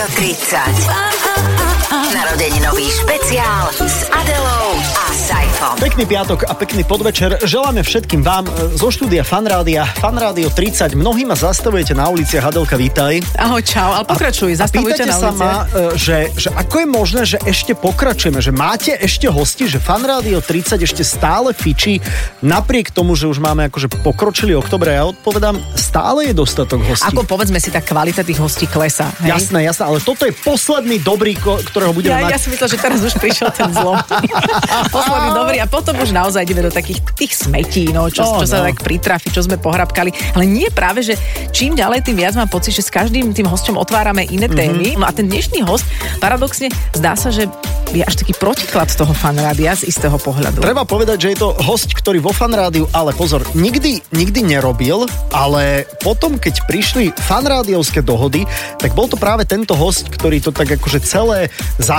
Rádio 30. Narodeninový špeciál s Adelou a Saifom. Pekný piatok a pekný podvečer. Želáme všetkým vám e, zo štúdia Fanrádia, Fanrádio 30. Mnohí ma zastavujete na uliciach. Adelka, vítaj. Ahoj, čau, ale pokračuj, zastavujte Pýtate na sa ulici. ma, e, že, že ako je možné, že ešte pokračujeme, že máte ešte hosti, že Fanrádio 30 ešte stále fičí, napriek tomu, že už máme akože pokročili oktobre. Ja odpovedám, stále je dostatok hostí. Ako povedzme si, tá kvalita tých hostí klesa. Hej? Jasné, jasné, ale toto je posledný dobrý, ktorého budeme Ja, ja som myslela, že teraz už prišiel ten zlom. Posledný dobrý a potom už naozaj ideme do takých tých smetí, no, čo, No, čo sa no. tak pritrafi, čo sme pohrabkali. Ale nie práve, že čím ďalej, tým viac mám pocit, že s každým tým hostom otvárame iné Mhm. témy. No a ten dnešný host, paradoxne, zdá sa, že je až taký protiklad toho fanrádia z istého pohľadu. Treba povedať, že je to host, ktorý vo fanrádiu, ale pozor, nikdy, nikdy nerobil, ale potom, keď prišli fanrádiovské dohody, tak bol to práve tento host, ktorý to tak akože celé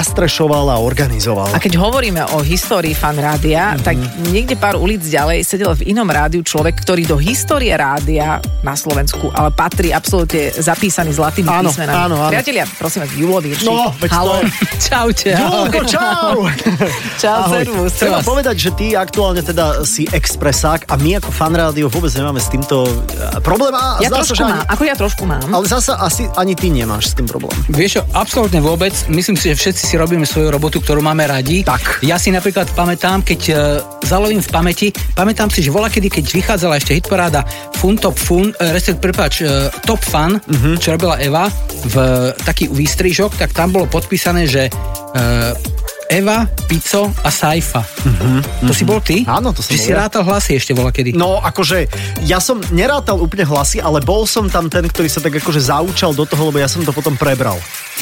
zastrešoval a organizoval. A keď hovoríme o histórii fan rádia, mm-hmm. tak niekde pár ulic ďalej sedel v inom rádiu človek, ktorý do histórie rádia na Slovensku, ale patrí absolútne zapísaný zlatými Áno, písmenami. áno, áno. Priatelia, prosím vás, Julo Viršik. No, veď to- Halo. Čaute. Julko, čau! Čau, servus. Treba servus. povedať, že ty aktuálne teda si expresák a my ako fanrádio vôbec nemáme s týmto eh, problém. A Ja zdá sa, trošku že mám, ani, ako ja trošku mám. ale zasa asi ani ty nemáš s tým problém. Vieš čo, absolútne vôbec. Myslím si, že všetci si robíme svoju robotu, ktorú máme radi. Tak. Ja si napríklad pamätám, keď uh, zalovím v pamäti, pamätám si, že vola kedy, keď vychádzala ešte hitparáda Fun Top Fun, uh, resp. prepáč, uh, Top Fun, uh-huh. čo robila Eva, v uh, taký výstrižok, tak tam bolo podpísané, že uh, Eva, Pico a Saifa. Uh-huh, to si bol ty? Áno, to som Že bol si ja. rátal hlasy ešte vola kedy. No, akože, ja som nerátal úplne hlasy, ale bol som tam ten, ktorý sa tak akože zaučal do toho, lebo ja som to potom prebral.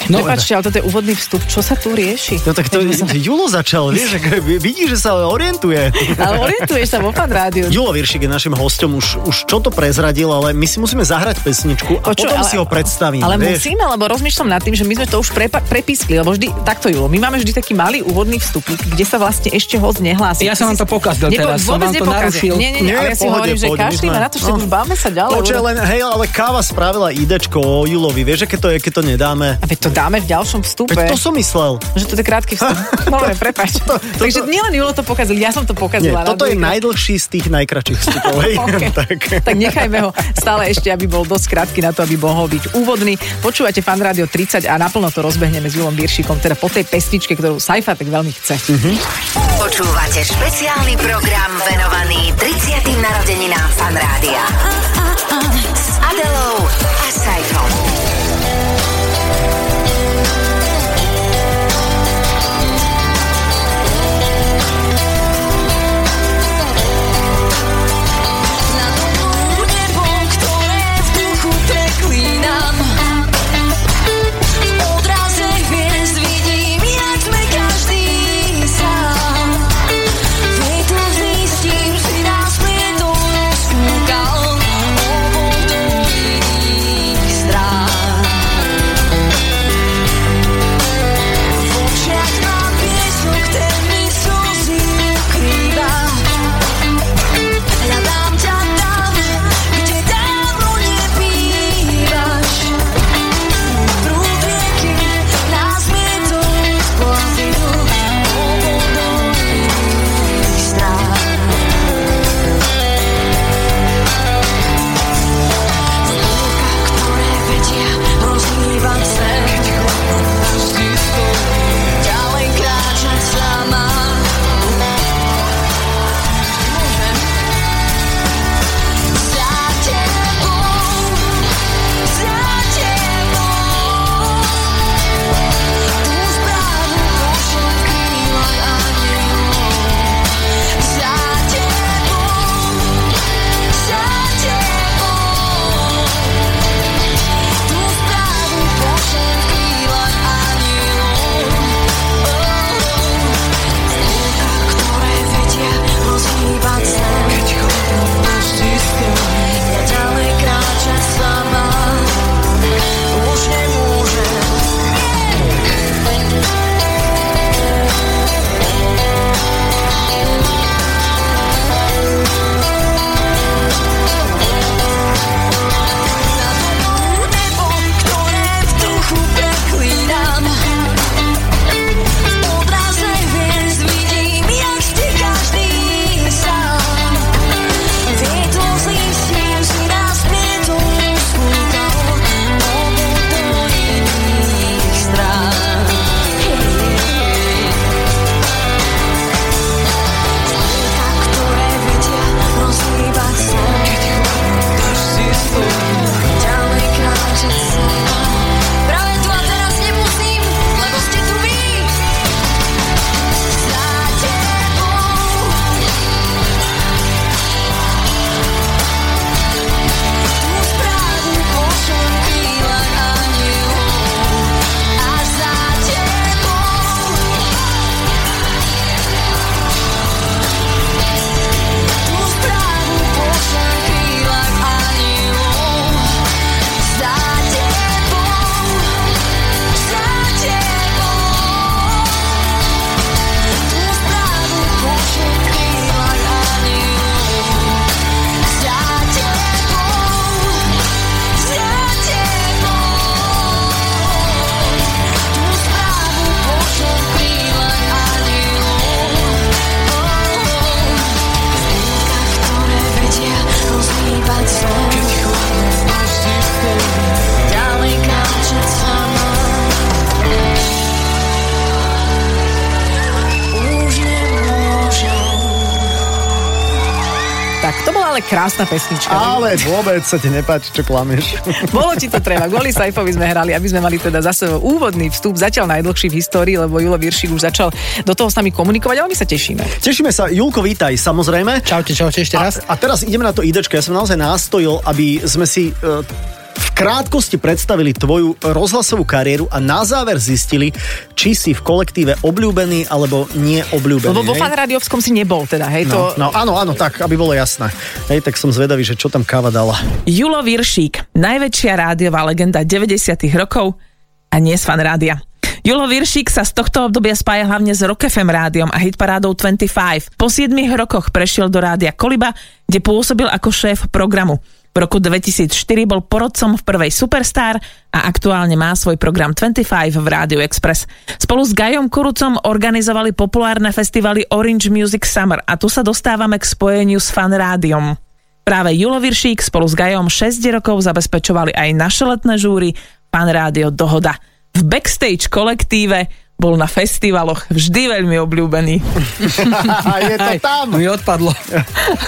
No, Prepačte, ale toto je úvodný vstup. Čo sa tu rieši? No tak to Julo začal, vieš, vidíš, že sa orientuje. Ale orientuješ sa vo fan rádiu. Julo Viršik je našim hostom, už, už čo to prezradil, ale my si musíme zahrať pesničku a Počuj, potom ale- si ho predstavíme. Ale vieš. musíme, lebo rozmýšľam nad tým, že my sme to už prepa- prepískli, lebo vždy, takto Julo, my máme vždy taký malý úvodný vstupík, kde sa vlastne ešte host nehlási. Ja som vám to pokazil Nepo- teraz, som vám to narušil. Nie, nie, nie, Nie, ale ja si hovorím, že kašlíme na to, že no. už báme sa ďalej. Počuj, len, hej, ale káva spravila idečko o Julovi, vieš, aké to je, keď to nedáme? A veď to dáme v ďalšom vstupe. Veď to som myslel. Že to je krátky vstup. Dobre, prepač. To- to- Takže nielen Julo to pokazil, ja som to Nie, pokazila. toto je najdlhší z tých najkračších vstupov, hej. OK. tak. tak nechajme ho stále ešte, aby bol dosť krátky na to, aby mohol byť úvodný. Počúvate Fan Rádio 30 a naplno to rozbehneme s Julom Biršikom, teda po tej pesničke, ktorú Saifa tak veľmi chce. Počúvate špeciálny program venovaný 30. narodeninám Fan Rádia. S Adelou a Saifom. Ale krásna pesnička. Ale vôbec sa ti nepáči, čo klameš. Bolo ti to treba. Kvôli Saifovi sme hrali, aby sme mali teda zase úvodný vstup, zatiaľ najdlhší v histórii, lebo Julo Viršik už začal do toho s nami komunikovať, ale my sa tešíme. Tešíme sa. Julko, vítaj, samozrejme. Čaute, čaute ešte raz. A, a teraz ideme na to idečko. Ja som naozaj nástojil, aby sme si e, v krátkosti predstavili tvoju rozhlasovú kariéru a na záver zistili, či si v kolektíve obľúbený alebo nie obľúbený. Lebo vo hej? fan rádiovskom si nebol teda, hej, to... No, no, áno, áno, tak, aby bolo jasné. Hej, tak som zvedavý, že čo tam káva dala. Julo Viršík, najväčšia rádiová legenda 90 rokov a nie z fan rádia. Julo Viršík sa z tohto obdobia spája hlavne s Rock FM rádiom a hitparádou 25. Po 7 rokoch prešiel do rádia Koliba, kde pôsobil ako šéf programu. V roku 2004 bol porodcom v prvej Superstar a aktuálne má svoj program 25 v Rádiu Express. Spolu s Gajom Kurucom organizovali populárne festivaly Orange Music Summer a tu sa dostávame k spojeniu s fan rádiom. Práve Julo Viršík spolu s Gajom 6 rokov zabezpečovali aj naše letné žúry Fan Rádio Dohoda. V backstage kolektíve bol na festivaloch vždy veľmi obľúbený. je to tam. Mi odpadlo.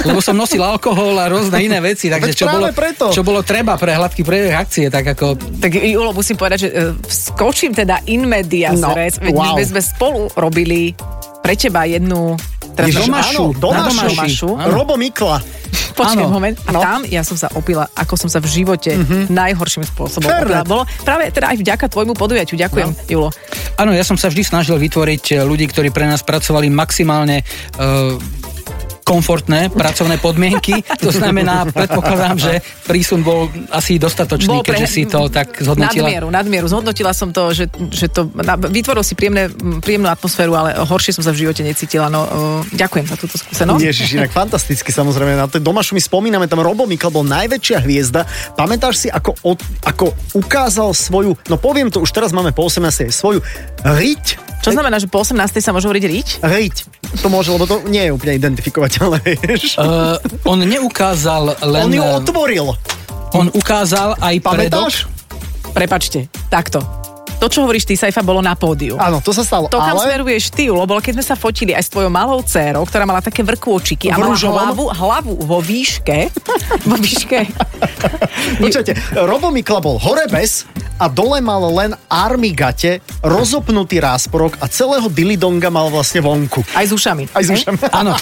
Lebo som nosil alkohol a rôzne iné veci, takže čo bolo, preto. čo bolo treba pre hladký priebeh akcie, tak ako Tak Julo, musím povedať, že e, skočím teda in media No, veď wow. my sme spolu robili pre teba jednu... Teraz Ježiš, Domašu, áno, Domašu. na Domaši. Domašu. Áno. Robo Mikla. Počkaj Áno. moment. A No. tam ja som sa opila, ako som sa v živote najhorším spôsobom Fair opila. Bolo práve teda aj vďaka tvojmu podujatiu. Ďakujem, Julo. Áno, ja som sa vždy snažil vytvoriť e, ľudí, ktorí pre nás pracovali maximálne uh, komfortné pracovné podmienky. To znamená, predpokladám, že prísun bol asi dostatočný, Bol pre- keďže si to tak zhodnotila. Nadmieru, nadmieru. Zhodnotila som to, že, že to vytvoril si príjemné, príjemnú atmosféru, ale horšie som sa v živote necítila. No, uh, ďakujem za túto skúsenosť. Ježiš, inak fantasticky samozrejme. Na tej Domašu my spomíname, tam Robo Mikl bol najväčšia hviezda. Pamätáš si, ako, od, ako ukázal svoju, no poviem to, už teraz máme po 18. svoju riť. Čo znamená, že po 18. sa môže hovoriť riť? Riť. To môže, lebo to nie je úplne vieš. Uh, on neukázal len... On ju eh, otvoril. on ukázal aj predok. Pamätáš? Prepačte, takto. To, čo hovoríš ty, Saifa, bolo na pódiu. Áno, to sa stalo. To, kam ale... smeruješ ty, lebo keď sme sa fotili aj s tvojou malou dcérou, ktorá mala také vrkôčiky a mala hlavu, hlavu vo výške, vo výške, Počujete, Robo Mikla bol hore bez a dole mal len armigate, rozopnutý rásporok a celého dilidonga mal vlastne vonku. aj s ušami. Aj s ušami. Áno.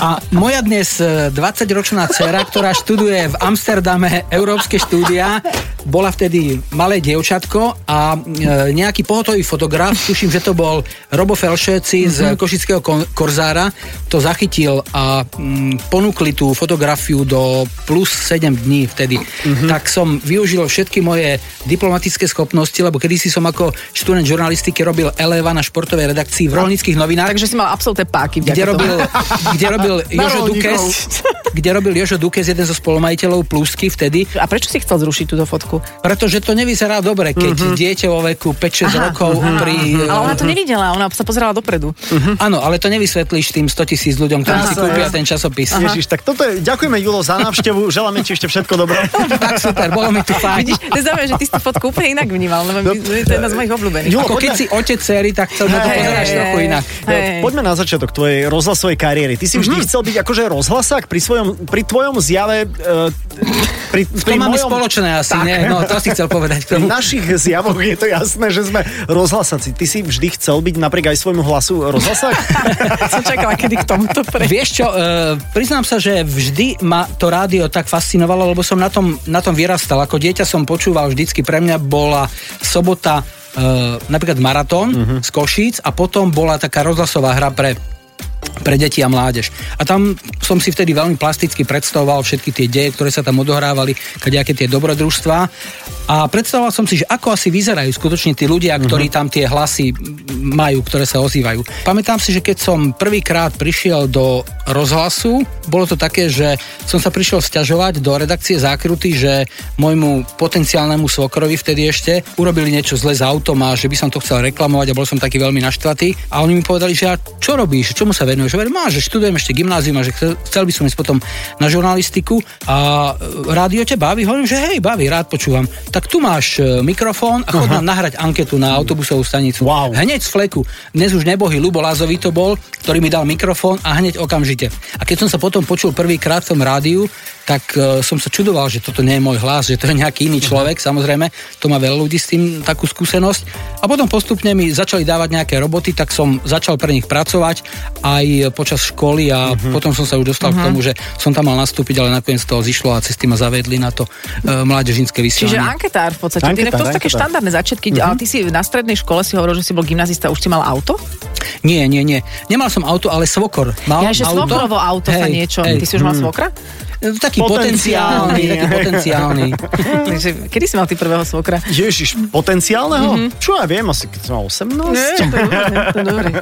A moja dnes e, 20-ročná dcera, ktorá študuje v Amsterdame európske štúdia, bola vtedy malé dievčatko a e, nejaký pohotový fotograf, tuším, že to bol Robo Felšeci z Košického kon- Korzára, to zachytil a mm, ponúkli tú fotografiu do plus 7 dní vtedy. Tak som využil všetky moje diplomatické schopnosti, lebo kedysi som ako študent žurnalistiky robil eleva na športovej redakcii v rolnických novinách Takže si mal absolútne páky. kde robil, kde robil Jožo. Dukes, kde robil Jožo Dukes, jeden zo spolumajiteľov Plusky vtedy, A prečo si chcel zrušiť túto fotku? pretože to nevyzerá dobre, keď Mhm. dieťa vo veku 5-6 rokov pri... Ale ona to nevidela, ona sa pozerala dopredu. Áno, ale to nevysvetlíš tým 100 tisíc ľuďom, ktorí Aha. si kúpia ten časopis. Ježiš, tak toto je, ďakujeme Julo za návštevu, želáme ti ešte všetko dobré. Tak super, bolo mi tu fajn. Vidíš, to znamená, že ty si tú fotku úplne inak vnímal, lebo my, to je jedna z mojich obľúbených. Julo, Ako keď si otec céry, tak chcel na to pozeráš trochu inak. Hej. Poďme na začiatok tvojej rozhlasovej kariéry. Ty si vždy chcel byť akože rozhlasák pri, svojom, pri tvojom zjave... Uh, pri, To pri máme mojom- spoločné asi, Tak. nie? No, to si chcel povedať k V našich zjavoch je to jasné, že sme rozhlasáci. Ty si vždy chcel byť napriek aj svojmu hlasu rozhlasák? Som čakala, kedy k tomuto pre... Vieš čo, e, priznám sa, že vždy ma to rádio tak fascinovalo, lebo som na tom, na tom vyrastal. Ako dieťa som počúval vždycky, pre mňa bola sobota e, napríklad maratón uh-huh. z Košíc a potom bola taká rozhlasová hra pre pre deti a mládež. A tam som si vtedy veľmi plasticky predstavoval všetky tie deje, ktoré sa tam odohrávali, kadejaké tie dobrodružstvá. A predstavoval som si, že ako asi vyzerajú skutočne tí ľudia, ktorí tam tie hlasy majú, ktoré sa ozývajú. Pamätám si, že keď som prvýkrát prišiel do rozhlasu, bolo to také, že som sa prišiel sťažovať do redakcie zákruty, že môjmu potenciálnemu svokrovi vtedy ešte urobili niečo zle s autom a že by som to chcel reklamovať a bol som taký veľmi naštvatý. A oni mi povedali, že a čo robíš, čomu sa venuješ? mi, že "Má, že študujem ešte gymnázium a že chcel, by som ísť potom na žurnalistiku a e, rádio ťa baví? Hovorím, že hej, baví, rád počúvam. Tak tu máš e, mikrofón a chod nám nahrať anketu na autobusovú stanicu. Wow. Hneď z fleku. Dnes už nebohý Lubo Lazovi to bol, ktorý mi dal mikrofón a hneď okamžite. A keď som sa potom počul prvýkrát v tom rádiu, tak uh, som sa čudoval, že toto nie je môj hlas, že to je nejaký iný človek, samozrejme, to má veľa ľudí s tým takú skúsenosť. A potom postupne mi začali dávať nejaké roboty, tak som začal pre nich pracovať aj počas školy a potom som sa už dostal k tomu, že som tam mal nastúpiť, ale nakoniec toho zišlo a cesty ma zavedli na to uh, mládežnícke Čiže vysielanie. anketár v podstate. Anketár, to sú také štandardné začiatky, ale ty si na strednej škole si hovoril, že si bol gymnazista, už si mal auto? Nie, nie, nie. Nemal som auto, ale svokor. Mal Ja, že auto. svokrovo auto sa Hej, niečo. hej. Ty si už mal svokra? Taký Potenciálny. potenciálny, taký potenciálny. Takže kedy si mal ty prvého svokra? Ježiš, potenciálneho? Čo ja viem, asi keď som mal 18. to je dobré, to je dobré.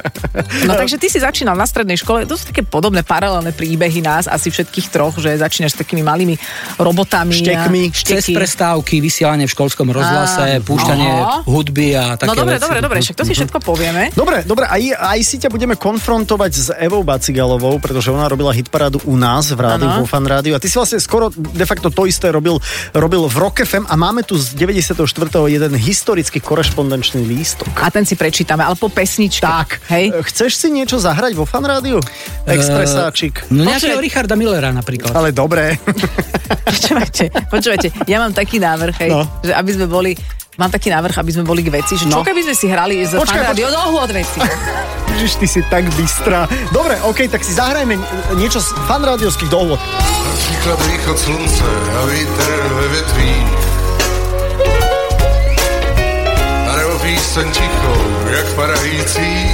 No takže ty si začínal na strednej škole, to sú také podobné paralelné príbehy nás, asi všetkých troch, že začínaš s takými malými robotami. Štekmi. A Cez šteky. prestávky, vysielanie v školskom rozhlase, Á, púšťanie aha. hudby a také No dobre, veci. dobre, dobre, však to si všetko povieme. Dobre, dobre, aj, aj si ťa budeme konfrontovať s Evou Bacigalovou, pretože ona robila hitparádu u nás v rádiu, vo fan rádiu a ty si vlastne skoro de facto to isté robil, robil v Rock FM a máme tu z 94. jeden historický korešpondenčný lístok. A ten si prečítame, ale po pesničke. Tak, Hej. e, chceš si niečo zahrať vo fan rádiu? Expresáčik. No nejakého. Richarda Millera napríklad. Ale dobre. Počúvajte, počúvajte, ja mám taký návrh, hej, No. že aby sme boli Mám taký návrh, aby sme boli k veci, že čo No. keby sme si hrali z Počkaj, fan rádio do od veci. Ježiš, ty si tak bystrá. Dobre, OK, tak si zahrajme niečo z fan rádiovských dohôd. Například východ slunce a vítr ve větvích. A nebo píseň tichou, jak parající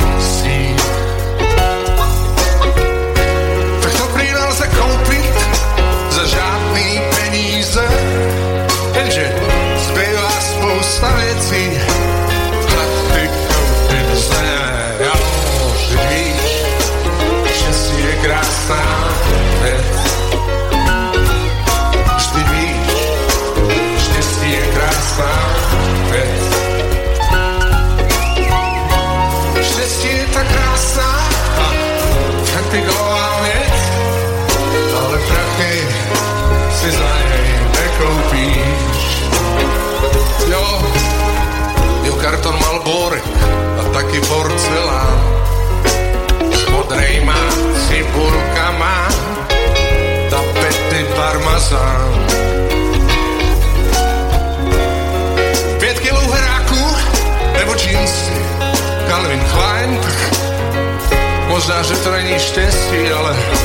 možná, že to není štěstí, ale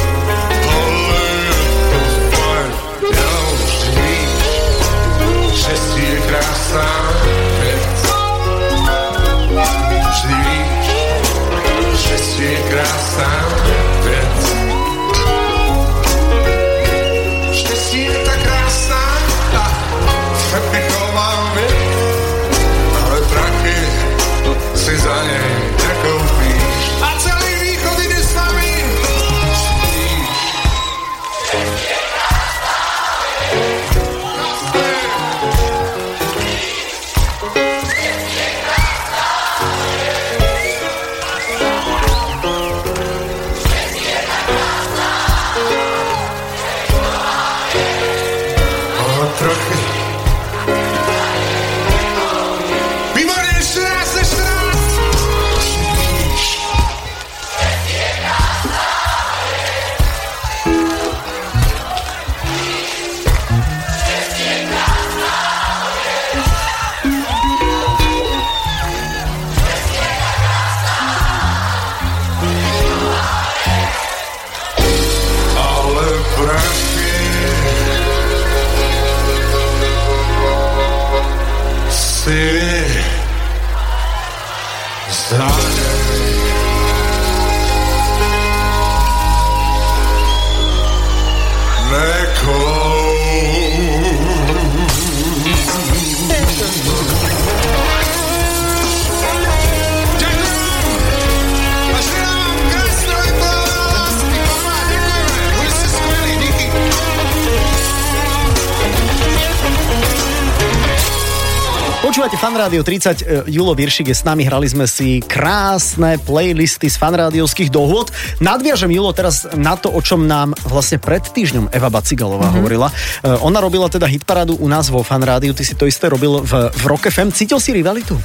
Počúvate Fan Rádio 30, e, Julo Viršik je s nami, hrali sme si krásne playlisty z fanrádiovských dohôd. Nadviažem Julo teraz na to, o čom nám vlastne pred týždňom Eva Bacigalová mm-hmm. hovorila. E, Ona robila teda hitparádu u nás vo Fan Rádiu, ty si to isté robil v, v Rock FM. Cítil si rivalitu?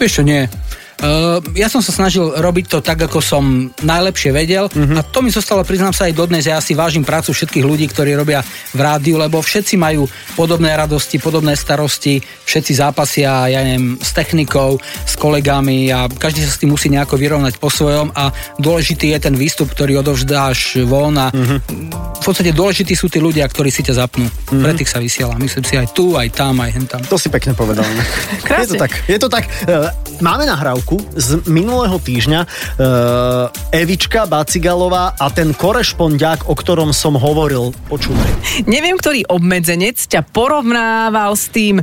Vieš čo, nie. Uh, ja som sa snažil robiť to tak, ako som najlepšie vedel uh-huh. a to mi zostalo, priznám sa aj dodnes, ja si vážim prácu všetkých ľudí, ktorí robia v rádiu, lebo všetci majú podobné radosti, podobné starosti, všetci zápasia, ja neviem, s technikou, s kolegami a každý sa s tým musí nejako vyrovnať po svojom a dôležitý je ten výstup, ktorý odovzdáš von a uh-huh. v podstate dôležití sú tí ľudia, ktorí si ťa zapnú. Uh-huh. Pre tých sa vysiela. Myslím si aj tu, aj tam, aj hen tam. To si pekne povedal. je to tak. Je to tak. E, Máme nahrávku z minulého týždňa e, Evička Bacigalová a ten korešpondiák, o ktorom som hovoril. Počúvaj. Neviem, ktorý obmedzenec ťa porovnával s tým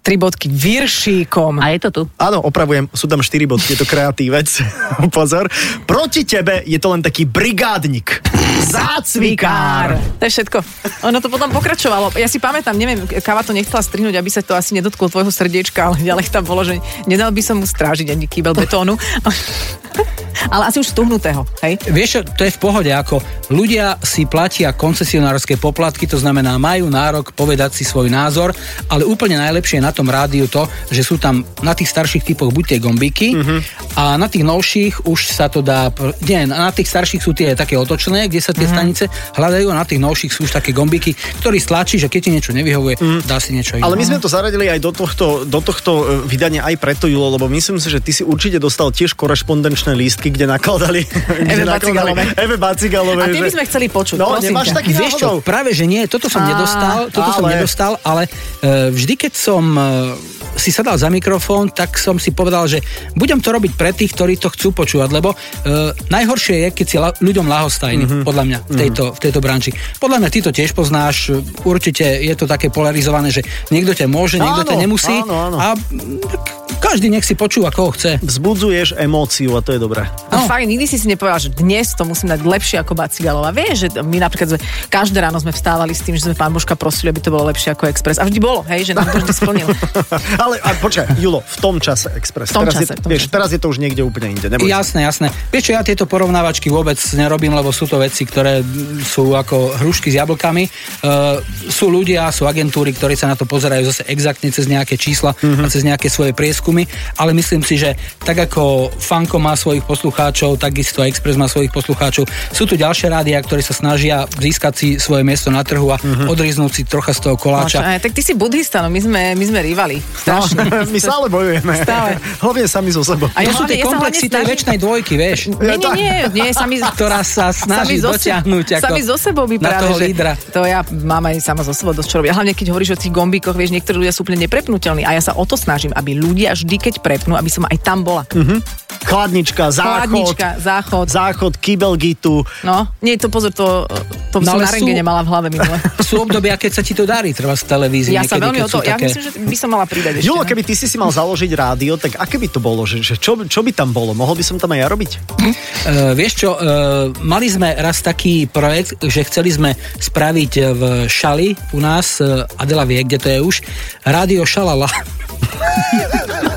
tri bodky viršíkom. A je to tu. Áno, opravujem, sú tam 4 bodky, je to kreatívec. Pozor. Proti tebe je to len taký brigádnik. Zácvikár. To je všetko. Ono to potom pokračovalo. Ja si pamätám, neviem, Kava to nechcela strihnúť, aby sa to asi nedotklo tvojho srdiečka, ale ďalej tam bolo, že nedal by som mu strážiť ani kýbel betónu. ale asi už stuhnutého, hej? Vieš to je v pohode, ako ľudia si platia koncesionárske poplatky, to znamená, majú nárok povedať si svoj názor, ale úplne najlepšie je na tom rádiu to, že sú tam na tých starších typoch buď tie gombíky uh-huh. a na tých novších už sa to dá, nie, na tých starších sú tie také otočné, kde sa tie uh-huh. stanice hľadajú a na tých novších sú už také gombíky, ktorý stlačí, že keď ti niečo nevyhovuje, uh-huh. dá si niečo iné. Ale my sme to zaradili aj do tohto, do tohto e, vydania aj preto, Julo, lebo myslím si, že ty si určite dostal tiež korešpondenčné lístky, kde nakladali Eve Bacigalovej. Eve Bacigalovej. A ty by sme chceli počuť, No, prosím nemáš ťa. taký Vieš čo, práve že nie, toto som nedostal, toto som ale- nedostal, ale uh, vždy, keď som uh, si sadal za mikrofón, tak som si povedal, že budem to robiť pre tých, ktorí to chcú počúvať, lebo uh, najhoršie je, keď si la- ľuďom lahostajný, mm-hmm. podľa mňa, v tejto, v tejto branži. Podľa mňa ty to tiež poznáš, určite je to také polarizované, že niekto ťa môže, niekto Áno, ťa nemusí áno, áno. a tak každý nech si počúva, koho chce. Vzbudzuješ emóciu a to je dobré. No. Fakt, nikdy si si nepovedal, že dnes to musím dať lepšie ako Bacigalová. Vieš, že my napríklad sme, každé ráno sme vstávali s tým, že sme pán Božka prosili, aby to bolo lepšie ako Express. A vždy bolo, hej, že nám to vždy splnil. Ale a počkaj, Julo, v tom čase Express. V tom teraz, čase, je, v tom vieš, čase. teraz je to už niekde úplne inde. Neboj sa. Jasné, jasné. Vieš čo, ja tieto porovnávačky vôbec nerobím, lebo sú to veci, ktoré sú ako hrušky s jablkami. Uh, sú ľudia, sú agentúry, ktorí sa na to pozerajú zase exaktne cez nejaké čísla mm-hmm. a cez nejaké svoje prieskumy, ale myslím si, že tak ako Fanko má svojich poslucháčov, takisto Express má svojich poslucháčov. Sú tu ďalšie rádia, ktorí sa snažia získať si svoje miesto na trhu a mm-hmm. odriznúť si trocha z toho koláča. Aj, tak ty si buddhista, no my sme, my sme rivali. No, my stále bojujeme. Stále. Hlavne sami so sebou. A To sú tie komplexy tej väčšnej dvojky, vieš. Nie, nie, nie, nie, sami, Ktorá sa snaží sami dotiahnuť ako Sami zo sebou by práve, toho že lídra. To ja mám aj sama zo sebou dosť čo robiť. A hlavne keď hovoríš o tých gombíkoch, vieš, niektorí ľudia sú úplne neprepnutelní a ja sa o to snažím, aby ľudia vždy, keď prepnú, aby som aj tam bola. Chladnička, záchod, Chladnička, záchod. záchod, kybelgitu. No, nie, to pozor, to, to No som na sú- mala v hlave minule. Sú obdobia, keď sa ti to darí, treba z televízie. Ja sa niekedy, veľmi keď o to, ja také... myslím, že by som mala pridať ešte. Julo, no. keby ty si si mal založiť rádio, tak aké by to bolo? Že, že čo, čo by tam bolo? Mohol by som tam aj ja robiť? Uh, vieš čo, uh, mali sme raz taký projekt, že chceli sme spraviť v Šali u nás, uh, Adela vie, kde to je už, rádio Šalala.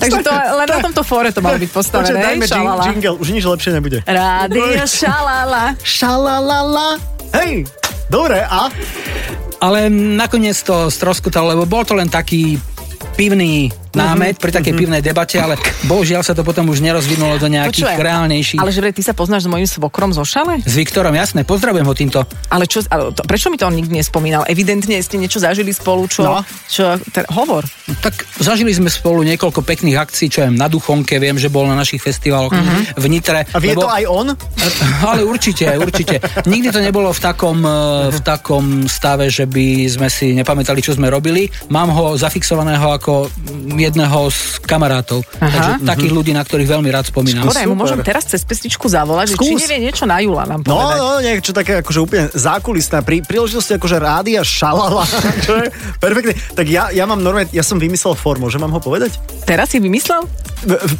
Takže to, len na tomto fóre to malo byť postavené. dajme jing, šalala. jingle, už nič lepšie nebude. Rádio šalala. Šalalala. Hej, dobre, a? Ale nakoniec to stroskotalo, lebo bol to len taký pivný námet pri takej pivnej debate, ale bohužiaľ sa to potom už nerozvinulo do nejakých Počúvaj, reálnejších. Ale že ty sa poznáš s mojim svokrom zo šale? S Viktorom, jasné, pozdravujem ho týmto. Ale čo, ale to, prečo mi to on nikdy nespomínal? Evidentne ste niečo zažili spolu, čo... No. čo ter, hovor. Tak zažili sme spolu niekoľko pekných akcií, čo je na Duchonke, viem, že bol na našich festivaloch v Nitre. A vie to aj on? Ale určite, určite. Nikdy to nebolo v takom, eh, v takom stave, že by sme si nepamätali, čo sme robili. Mám ho zafixovaného ako jedného z kamarátov. Aha. Takže takých ľudí, na ktorých veľmi rád spomínam. Dobre, mu môžem teraz cez pesničku zavolať, že či Skús. nevie niečo na Jula nám No, povedať. no, niečo také akože úplne zákulisné. Pri príležitosti akože rádia šalala, čo je perfektne. Tak ja, ja mám normálne, ja som vymyslel formu, že mám ho povedať? Teraz si vymyslel?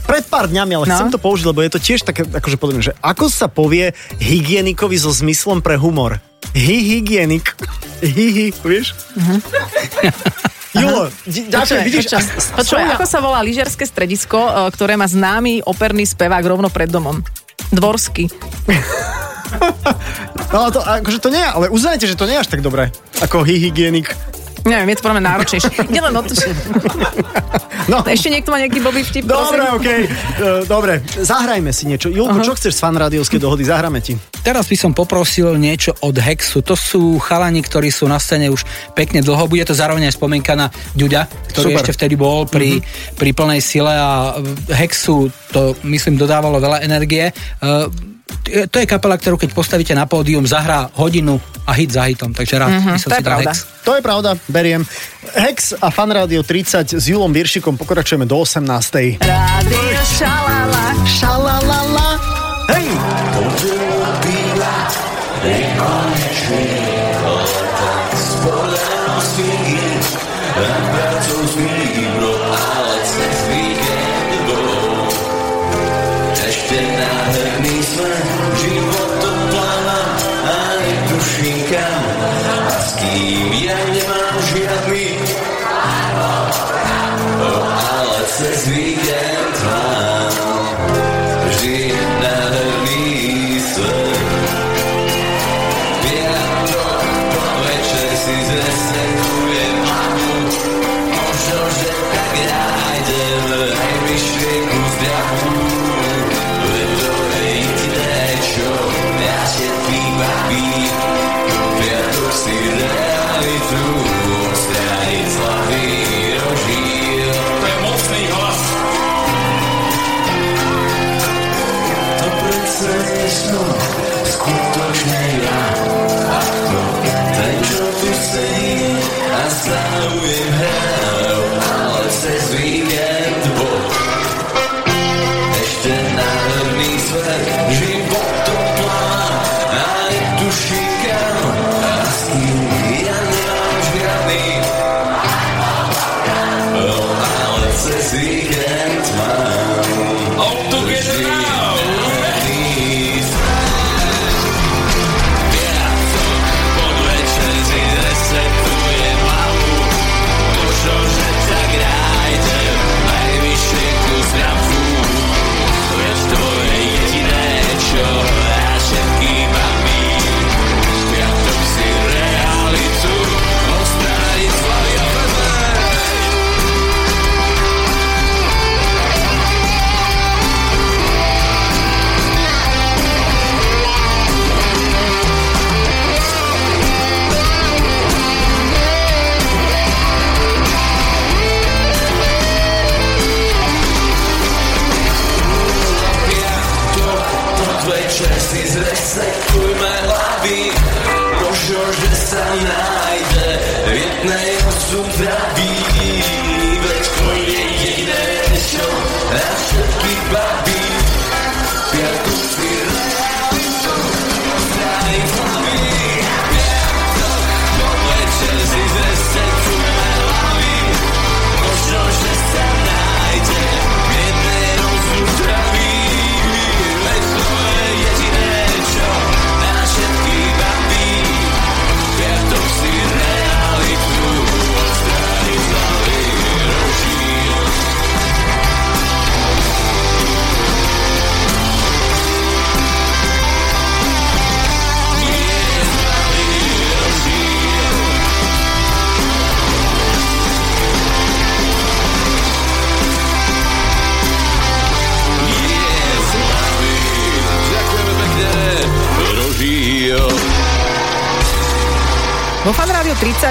Pred pár dňami, ale No. chcem to použiť, lebo je to tiež také, akože podobné, že ako sa povie hygienikovi so zmyslom pre humor? Hy hygienik. Hy, hy, vieš? Julo, ďakujem, vidíš, Počuj, ako sa volá lyžiarske stredisko, e, ktoré má známy operný spevák rovno pred domom? Dvorsky. No ale to, akože to nie, ale uznajte, že to nie je až tak dobré, ako hygienik. Neviem, je to podľa mňa náročnejšie. Ide len o to, že... No. Ešte niekto má nejaký blbý vtip, Dobre, prosím? okej. Uh, dobre, zahrajme si niečo. Julko, čo chceš z fanrádiovskej dohody? Zahráme ti. Teraz by som poprosil niečo od Hexu. To sú chalani, ktorí sú na scéne už pekne dlho. Bude to zároveň aj spomienka na Ďuďa, ktorý Super. ešte vtedy bol pri, mm-hmm. pri plnej sile a Hexu to, myslím, dodávalo veľa energie. Uh, to je kapela, ktorú keď postavíte na pódium, zahrá hodinu a hit za hitom, takže rád mm-hmm, to si je pravda. Hex. To je pravda, beriem. Hex a Fan Radio 30 s Julom Viršikom pokračujeme do 18. Rádio šalala. Šalalala. Hej! Ešte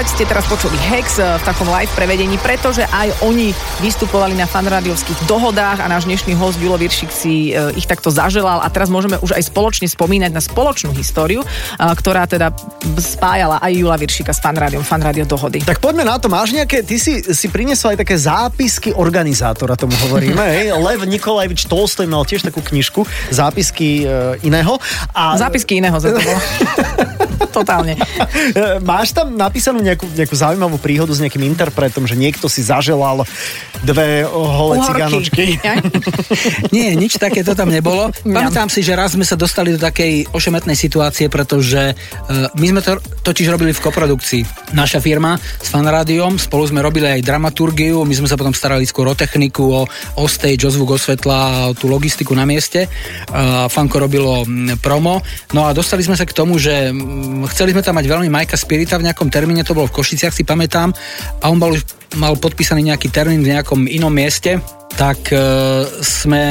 10. Ste teraz počuli Hex eh, v takom live prevedení, pretože aj oni vystupovali na fanrádiovských dohodách a náš dnešný host Julo Viršik si eh, ich takto zaželal a teraz môžeme už aj spoločne spomínať na spoločnú históriu, eh, ktorá teda spájala aj Jula Viršika s fanrádiom, fanrádio dohody. Tak poďme na to, máš nejaké, ty si, si priniesol aj také zápisky organizátora, tomu hovoríme, hej? Lev Nikolajvič Tolstoj mal tiež takú knižku, zápisky iného. A... Zápisky iného za to bolo. Totálne. Máš tam napísanú nejakú, nejakú zaujímavú príhodu s nejakým interpretom, že niekto si zaželal dve holé Uhorky. ciganočky. Ja? Nie, nič také to tam nebolo. Pamätám si, že raz sme sa dostali do takej ošemetnej situácie, pretože uh, my sme to totiž robili v koprodukcii. Naša firma s fanrádiom, spolu sme robili aj dramaturgiu, my sme sa potom starali skôr o techniku, o, o stage, o zvuk, o svetla, o tú logistiku na mieste. Uh, Fanko robilo mm, promo. No a dostali sme sa k tomu, že mm, chceli sme tam mať veľmi Majka Spirita v nejakom termíne, to bolo v Košiciach, si pamätám, a on bol, mal podpísaný nejaký termín v nejakom inom mieste, tak e, sme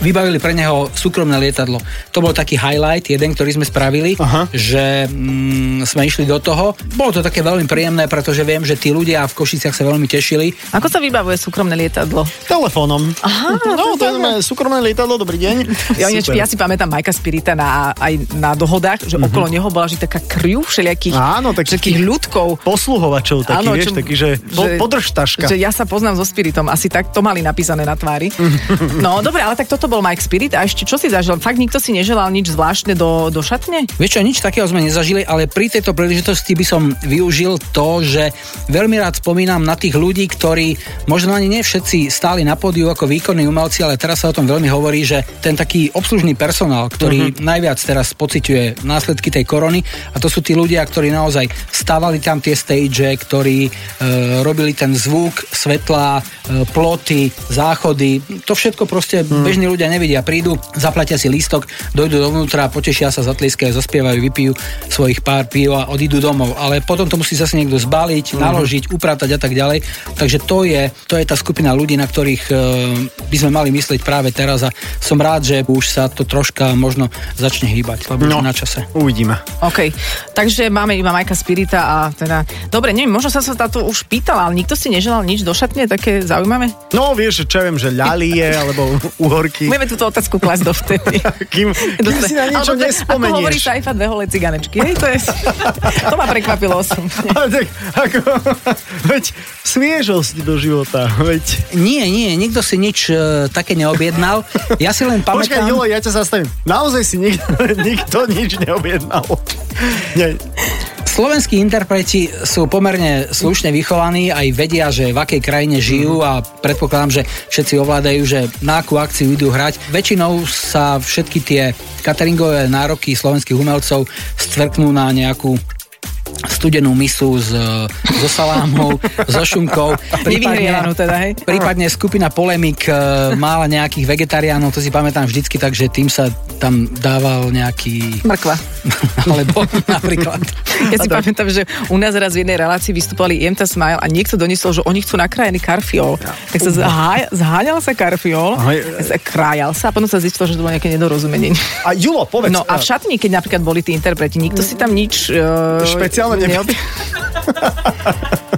vybavili pre neho súkromné lietadlo. To bol taký highlight, jeden, ktorý sme spravili, Aha. že mm, sme išli do toho. Bolo to také veľmi príjemné, pretože viem, že tí ľudia v Košiciach sa veľmi tešili. Ako sa vybavuje súkromné lietadlo? Telefónom. Aha, no, to je súkromné lietadlo, dobrý deň. Ja, ináč, ja si pamätám Majka Spirita na, aj na dohodách, že okolo neho bola že taká kriu všelijakých Mhm. Áno, takých všetkých ľudkov. Posluhovačov, taký, Áno, vieš, čo- taký, že, po, podržtaška. Že ja sa poznám so Spiritom, asi tak to mali napísané na tvári. no dobre, ale tak toto bol Mike Spirit a ešte čo si zažil? Fakt nikto si neželal nič zvláštne do, do šatne? Vieš čo, nič takého sme nezažili, ale pri tejto príležitosti by som využil to, že veľmi rád spomínam na tých ľudí, ktorí možno ani nie všetci stáli na pódiu ako výkonní umelci, ale teraz sa o tom veľmi hovorí, že ten taký obslužný personál, ktorý uh-huh. najviac teraz pociťuje následky tej korony a to sú tí ľudia, ktorí naozaj stávali tam tie stage, ktorí e, robili ten zvuk, svetlá, e, ploty, záchody, to všetko proste uh-huh. bežní ľudia nevidia. Prídu, zaplatia si lístok, dojdú dovnútra, potešia sa, zatlieskajú, zaspievajú, vypijú svojich pár pív a odídu domov. Ale potom to musí zase niekto zbaliť, naložiť, upratať a tak ďalej. Takže to je, to je tá skupina ľudí, na ktorých e, by sme mali myslieť práve teraz a som rád, že už sa to troška možno začne hýbať, lebo no. na čase. Uvidíme. OK, takže máme iba Majka Spirita a teda... Dobre, neviem, možno sa sa táto už pýtala, ale nikto si neželal nič do šatne, také zaujímavé? No, vieš, čo ja viem, že ľalie, alebo uhorky. Budeme túto otázku klasť dovtedy. Kým, kým si na niečo Alebo to- Ako hovorí nespomenieš. Saifa, dve holé ciganečky. Hej, to, je, to ma prekvapilo osum. Ale tak, ako, veď sviežosť do života, veď. Nie, nie, nikto si nič e, také neobjednal. Ja si len Počkaj, pamätám... Julo, ja ťa zastavím. Naozaj si nikto, nikto nič neobjednal. Nie, Slovenskí interpreti sú pomerne slušne vychovaní, aj vedia, že v akej krajine žijú a predpokladám, že všetci ovládajú, že na akú akciu idú hrať. Väčšinou sa všetky tie cateringové nároky slovenských umelcov stvrknú na nejakú studenú misu s, so salámou, so šunkou. Nevyhrievanú teda, hej? Prípadne skupina Polemik e, mala nejakých vegetariánov, to si pamätám vždycky, takže tým sa tam dával nejaký... Mrkva. Alebo napríklad. Ja si pamätám, že u nás raz v jednej relácii vystupovali Jemta Smile a niekto doniesol, že oni chcú nakrájený karfiol. Tak sa zháňal, zháňal sa karfiol, krájal sa a potom sa zistilo, že to bolo nejaké nedorozumenie. A Julo, povedz. No a v šatni, keď napríklad boli tí interpreti, nikto si tam nič... Uh, Špeciálne neby- neob-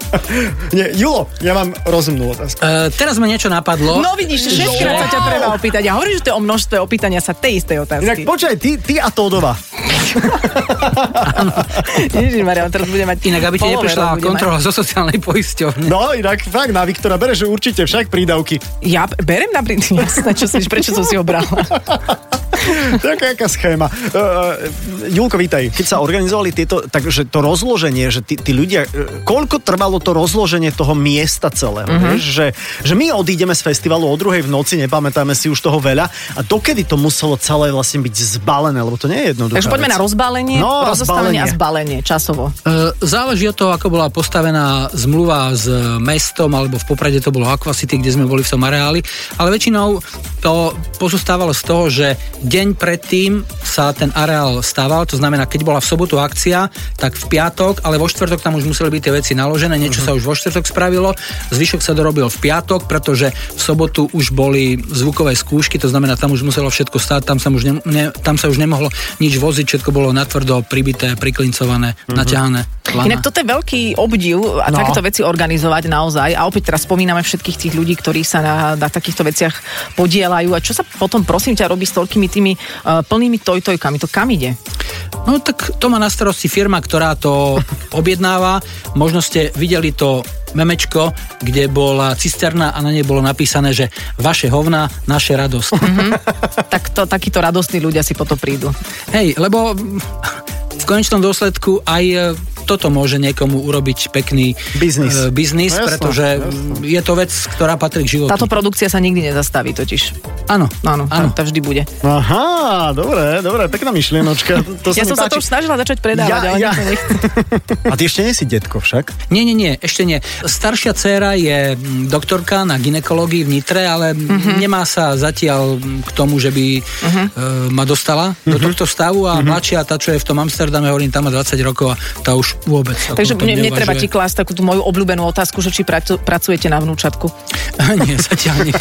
Nie, Julo, ja mám rozumnú otázku. Uh, teraz ma niečo napadlo. No vidíš, šestkrát sa ťa treba opýtať. Ja hovorím, že to je o množstve opýtania sa tej istej Inak otázky. počkaj, ty, ty a Tódova. Ježišmaria, on teraz bude mať Inak, aby ti neprišla kontrola zo sociálnej poisťovne. No inak fakt, na Viktora bereš určite však prídavky. Mať. Ja berem napríklad, jasné, čo si, prečo som si ho brala. Taká jaká schéma. Uh, Julko, vítaj. Keď sa organizovali tieto, takže to rozloženie, že tí, tí ľudia, uh, koľko trvalo to rozloženie toho miesta celého, Mhm. uh-huh. vieš, že, že my odídeme z festivalu o druhej v noci, nepamätáme si už toho veľa a dokedy to muselo celé vlastne byť zbalené, lebo to nie je jednoduché. Takže poďme na rozbalenie, No, a rozostavenie a zbalenie. časovo. E, Záleží od toho, ako bola postavená zmluva s mestom, alebo v Poprade to bolo Aquacity, kde sme boli v tom areáli, ale väčšinou to pozostávalo z toho, že deň predtým sa ten areál stával, to znamená, keď bola v sobotu akcia, tak v piatok, ale vo štvrtok tam už museli byť tie veci naložené, niečo sa už vo štvrtok spravilo, zvyšok sa dorobil v piatok, pretože v sobotu už boli zvukové skúšky, to znamená, tam už muselo všetko stáť, tam sa už, ne, ne, tam sa už nemohlo nič voziť, všetko bolo natvrdo pribité, priklincované, naťahané. Lana. Inak toto je veľký obdiv a No. takéto veci organizovať naozaj. A opäť teraz spomíname všetkých tých ľudí, ktorí sa na, na takýchto veciach podielajú. A čo sa potom, prosím ťa, robí s toľkými tými uh, plnými tojtojkami? To kam ide? No tak to má na starosti firma, ktorá to objednáva. Možno ste videli to memečko, kde bola cisterna a na nej bolo napísané, že vaše hovna, naše radosť. Tak to, takíto radostní ľudia si potom prídu. Hej, lebo v konečnom dôsledku aj e, toto môže niekomu urobiť pekný Biznis. e, biznis No jasné, pretože jasné. je to vec, ktorá patrí k životu. Táto produkcia sa nikdy nezastaví totiž. Áno, Áno, áno. tá, tá vždy bude. Aha, dobre, dobre, pekná myšlienočka. To Ja som sa to páči. už snažila začať predávať, Ja- ale ja-. A ty ešte nie si detko však? Nie, nie, nie, ešte nie. Staršia dcéra je mm, doktorka na ginekológii v Nitre, ale Mhm. nemá sa zatiaľ k tomu, že by uh-huh. ma dostala do Mhm. tohto stavu a mladšia, tá, čo je v tom Amsterdame, hovorím, tam má 20 rokov a tá už vôbec. Takže mne, mne treba ti klásť takú tú moju obľúbenú otázku, že či pracu, pracujete na vnúčatku. nie, zatiaľ nie.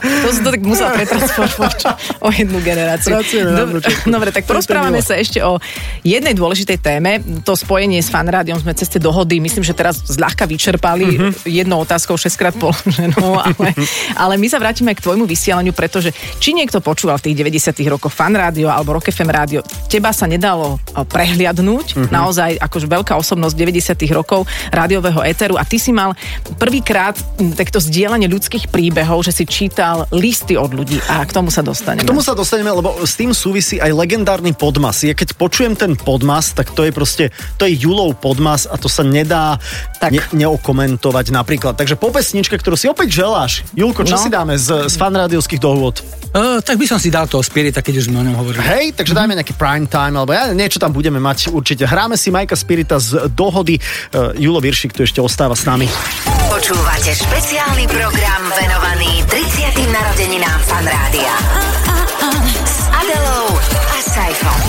To som to tak musela pretransformovať o jednu generáciu. Pracujeme Dobre, dobre, tak porozprávame sa ešte o jednej dôležitej téme. To spojenie s fanrádiom sme cez tie dohody, myslím, že teraz zľahka vyčerpali Mhm. jednou otázkou šestkrát položenou, ale, ale my sa vrátime k tvojmu vysielaniu, pretože či niekto počúval v tých 90 rokoch fan rádio alebo Rock FM rádio, teba sa nedalo eh, prehliadnúť, Mhm. naozaj akože veľká osobnosť 90 rokov rádiového éteru a ty si mal prvýkrát hm, takto zdieľanie ľudských príbehov, že si čítal listy od ľudí a k tomu sa dostaneme. K tomu sa dostaneme, lebo s tým súvisí aj legendárny podmas. Ja keď počujem ten podmas, tak to je proste, to je Julov podmas a to sa nedá Tak. ne, neokomentovať napríklad. Takže po pesničke, ktorú si opäť želáš. Julko, čo No. si dáme z, z fanrádiovských dohôd? Uh, tak by som si dal toho Spirita, keď už sme o ňom hovorili. Hej, takže dajme nejaký prime time, alebo ja, niečo tam budeme mať určite. Hráme si Majka Spirita z dohody. Uh, Julo Viršik tu ešte ostáva s nami. Počúvate špeciálny program venovaný 30. narodeninám Fan Rádia. S Adelou a Saifom.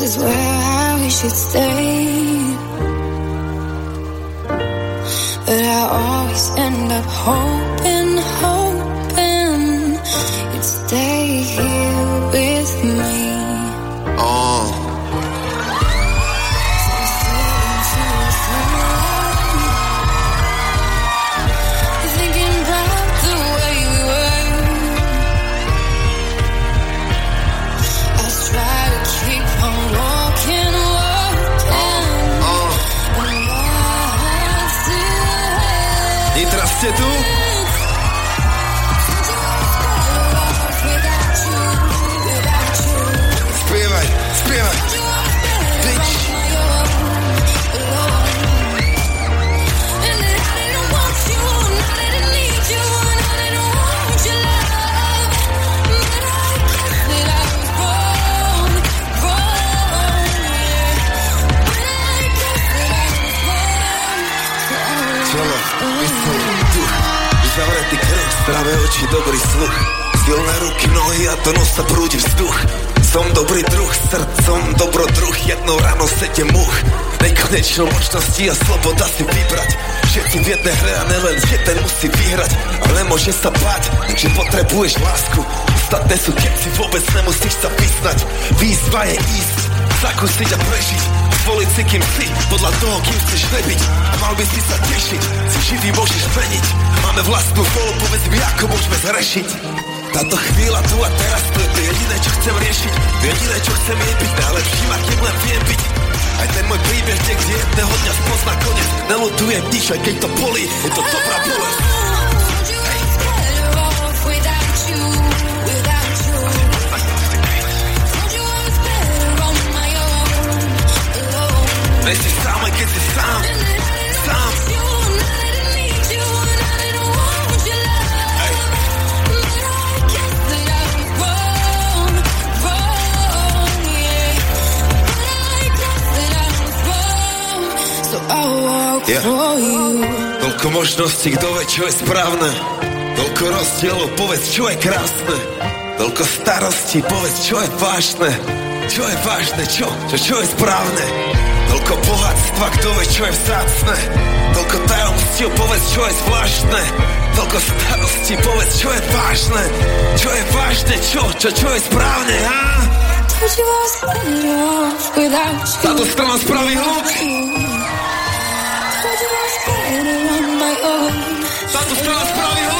This is where I wish you'd stay. But I always end up hoping, you'd stay here with dobrý sluch. Silné ruky, nohy a do nosa prúdi vzduch. Som dobrý druh, srdcom dobrodruh, jednou ráno sete much. Nekonečno možnosti a sloboda si vybrať. Všetci v jednej hre a nelen jeden musí vyhrať. Ale môže sa bať, že potrebuješ lásku. Ostatné sú, keď si vôbec nemusíš sa vyznať. Výzva je ísť, zakúsiť a prežiť. Zvoliť si, kým si, podľa toho, kým chceš nebyť. Mal by si sa tešiť, si živý môžeš meniť. Máme vlastnú volu, povedz mi, ako môžeme zrešiť. Táto chvíľa tu a teraz, to je jediné, čo chcem riešiť. Jediné, čo chcem je byť najlepším, akým len viem byť. Aj ten môj príbeh niekde jedného dňa spozna konec. Nelutujem nič, aj keď to bolí, je to dobrá bolesť. Without that I was wrong, wrong, yeah. But I guess that I was wrong, so I walk Yeah. for you. Toľko možností, kto vie, čo je správne. Toľko rozdielov, povedz, čo je krásne. Toľko starostí, povedz, čo je vážne. Čo je vážne, čo? Čo, čo je správne? Toľko bohatstva, kto vie, čo je vzácne. Toľko tajomstiev, povedz, čo je zvláštne. Toľko starostí, povedz, čo je vážne. Čo je vážne, čo? Čo, čo je správne, ha? Told you I was better off without you. Táto strana spraví hluk. Told you I was better on my own. Táto strana spraví hluk.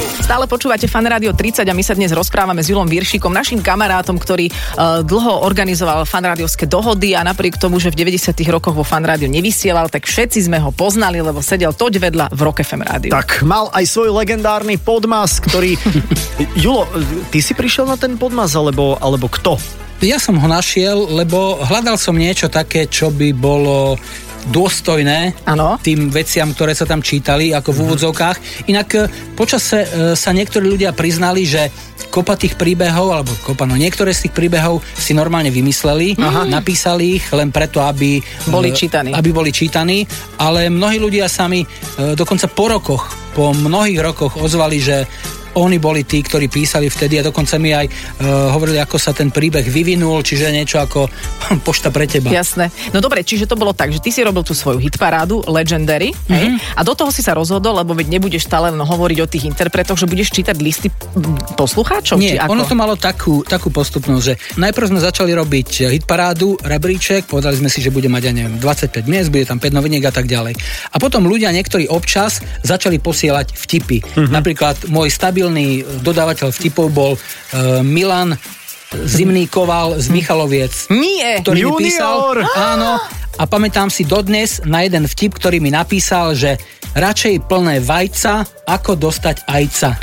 Stále počúvate Fan Rádio 30 a my sa dnes rozprávame s Julom Viršíkom, našim kamarátom, ktorý uh, dlho organizoval fanrádiovské dohody a napriek tomu, že v 90 rokoch vo Fan Rádiu nevysielal, tak všetci sme ho poznali, lebo sedel toť vedľa v Rock FM rádiu. Tak mal aj svoj legendárny podmas, ktorý... Julo, ty si prišiel na ten podmas, alebo, alebo kto? Ja som ho našiel, lebo hľadal som niečo také, čo by bolo dôstojné Áno. tým veciam, ktoré sa tam čítali, ako v úvodzovkách. Inak e, počase e, sa niektorí ľudia priznali, že kopa tých príbehov, alebo kopa, no niektoré z tých príbehov si normálne vymysleli, Aha. napísali ich len preto, aby Boli e, čítaní. Aby boli čítaní, ale mnohí ľudia sami dokonca po rokoch, po mnohých rokoch ozvali, že oni boli tí, ktorí písali vtedy a dokonca mi aj uh, hovorili, ako sa ten príbeh vyvinul, čiže niečo ako pošta pre teba. Jasné. No dobre, čiže to bolo tak, že ty si robil tú svoju hitparádu Legendary mm-hmm. hej? a do toho si sa rozhodol, lebo veď nebudeš stále len hovoriť o tých interpretoch, že budeš čítať listy poslucháčov? či Nie, ako? ono to malo takú, takú postupnosť, že najprv sme začali robiť hitparádu, rebríček, povedali sme si, že bude mať, ja neviem, 25 miest, bude tam 5 noviniek a tak ďalej. A potom ľudia, niektorí občas, začali posielať vtipy. Mhm. Napríklad môj stabilný dodávateľ vtipov bol uh, Milan Zimný Koval z Michaloviec. Nie! ktorý mi Junior! písal, áno, a pamätám si dodnes na jeden vtip, ktorý mi napísal, že radšej plné vajca, ako dostať ajca.